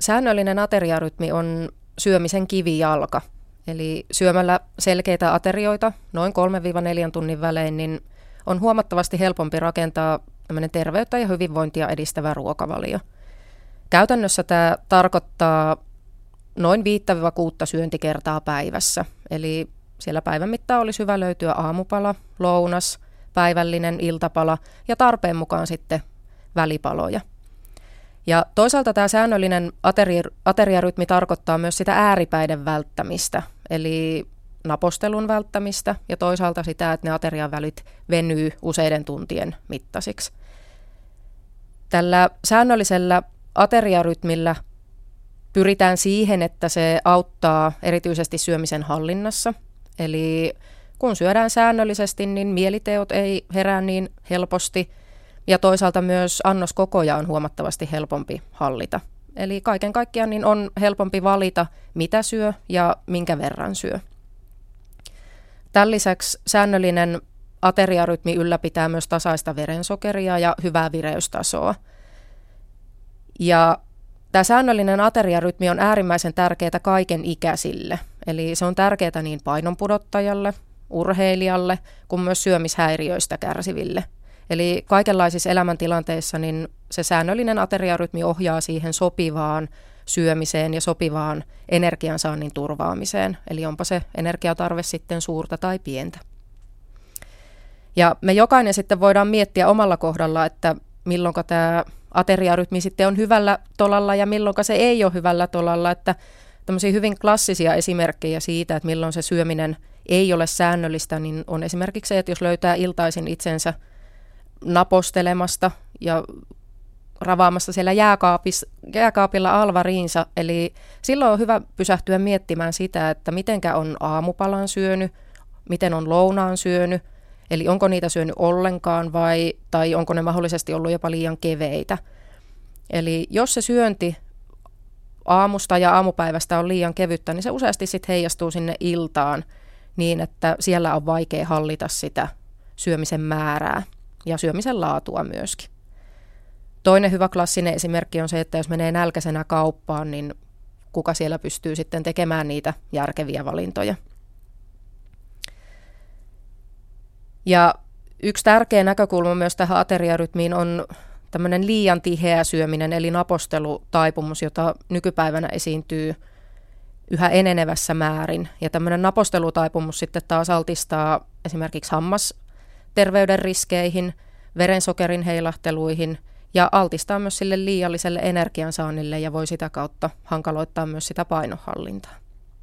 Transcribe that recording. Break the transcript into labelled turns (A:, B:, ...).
A: säännöllinen ateriarytmi on syömisen kivijalka. Eli syömällä selkeitä aterioita noin 3-4 tunnin välein, niin on huomattavasti helpompi rakentaa terveyttä ja hyvinvointia edistävä ruokavalio. Käytännössä tämä tarkoittaa noin 5-6 syöntikertaa päivässä. Eli siellä päivän mittaan olisi hyvä löytyä aamupala, lounas, päivällinen iltapala ja tarpeen mukaan sitten välipaloja. Ja toisaalta tämä säännöllinen ateri- ateriarytmi tarkoittaa myös sitä ääripäiden välttämistä, eli napostelun välttämistä ja toisaalta sitä, että ne aterian välit venyy useiden tuntien mittaisiksi. Tällä säännöllisellä ateriarytmillä pyritään siihen, että se auttaa erityisesti syömisen hallinnassa. Eli kun syödään säännöllisesti, niin mieliteot ei herää niin helposti ja toisaalta myös annoskokoja on huomattavasti helpompi hallita. Eli kaiken kaikkiaan niin on helpompi valita, mitä syö ja minkä verran syö. Tämän lisäksi säännöllinen ateriarytmi ylläpitää myös tasaista verensokeria ja hyvää vireystasoa. Ja tämä säännöllinen ateriarytmi on äärimmäisen tärkeää kaiken ikäisille. Eli se on tärkeää niin painonpudottajalle, urheilijalle kuin myös syömishäiriöistä kärsiville. Eli kaikenlaisissa elämäntilanteissa niin se säännöllinen ateriarytmi ohjaa siihen sopivaan syömiseen ja sopivaan energiansaannin turvaamiseen. Eli onpa se energiatarve sitten suurta tai pientä. Ja me jokainen sitten voidaan miettiä omalla kohdalla, että milloin tämä ateriarytmi sitten on hyvällä tolalla ja milloin se ei ole hyvällä tolalla. Että tämmöisiä hyvin klassisia esimerkkejä siitä, että milloin se syöminen ei ole säännöllistä, niin on esimerkiksi se, että jos löytää iltaisin itsensä napostelemasta ja ravaamassa siellä jääkaapilla alvariinsa. Eli silloin on hyvä pysähtyä miettimään sitä, että mitenkä on aamupalan syönyt, miten on lounaan syönyt, eli onko niitä syönyt ollenkaan vai, tai onko ne mahdollisesti ollut jopa liian keveitä. Eli jos se syönti aamusta ja aamupäivästä on liian kevyttä, niin se useasti sitten heijastuu sinne iltaan niin, että siellä on vaikea hallita sitä syömisen määrää ja syömisen laatua myöskin. Toinen hyvä klassinen esimerkki on se, että jos menee nälkäisenä kauppaan, niin kuka siellä pystyy sitten tekemään niitä järkeviä valintoja. Ja yksi tärkeä näkökulma myös tähän ateriarytmiin on tämmöinen liian tiheä syöminen, eli napostelutaipumus, jota nykypäivänä esiintyy yhä enenevässä määrin. Ja tämmöinen napostelutaipumus sitten taas altistaa esimerkiksi hammasterveyden riskeihin, verensokerin heilahteluihin – ja altistaa myös sille liialliselle energiansaannille ja voi sitä kautta hankaloittaa myös sitä painohallintaa.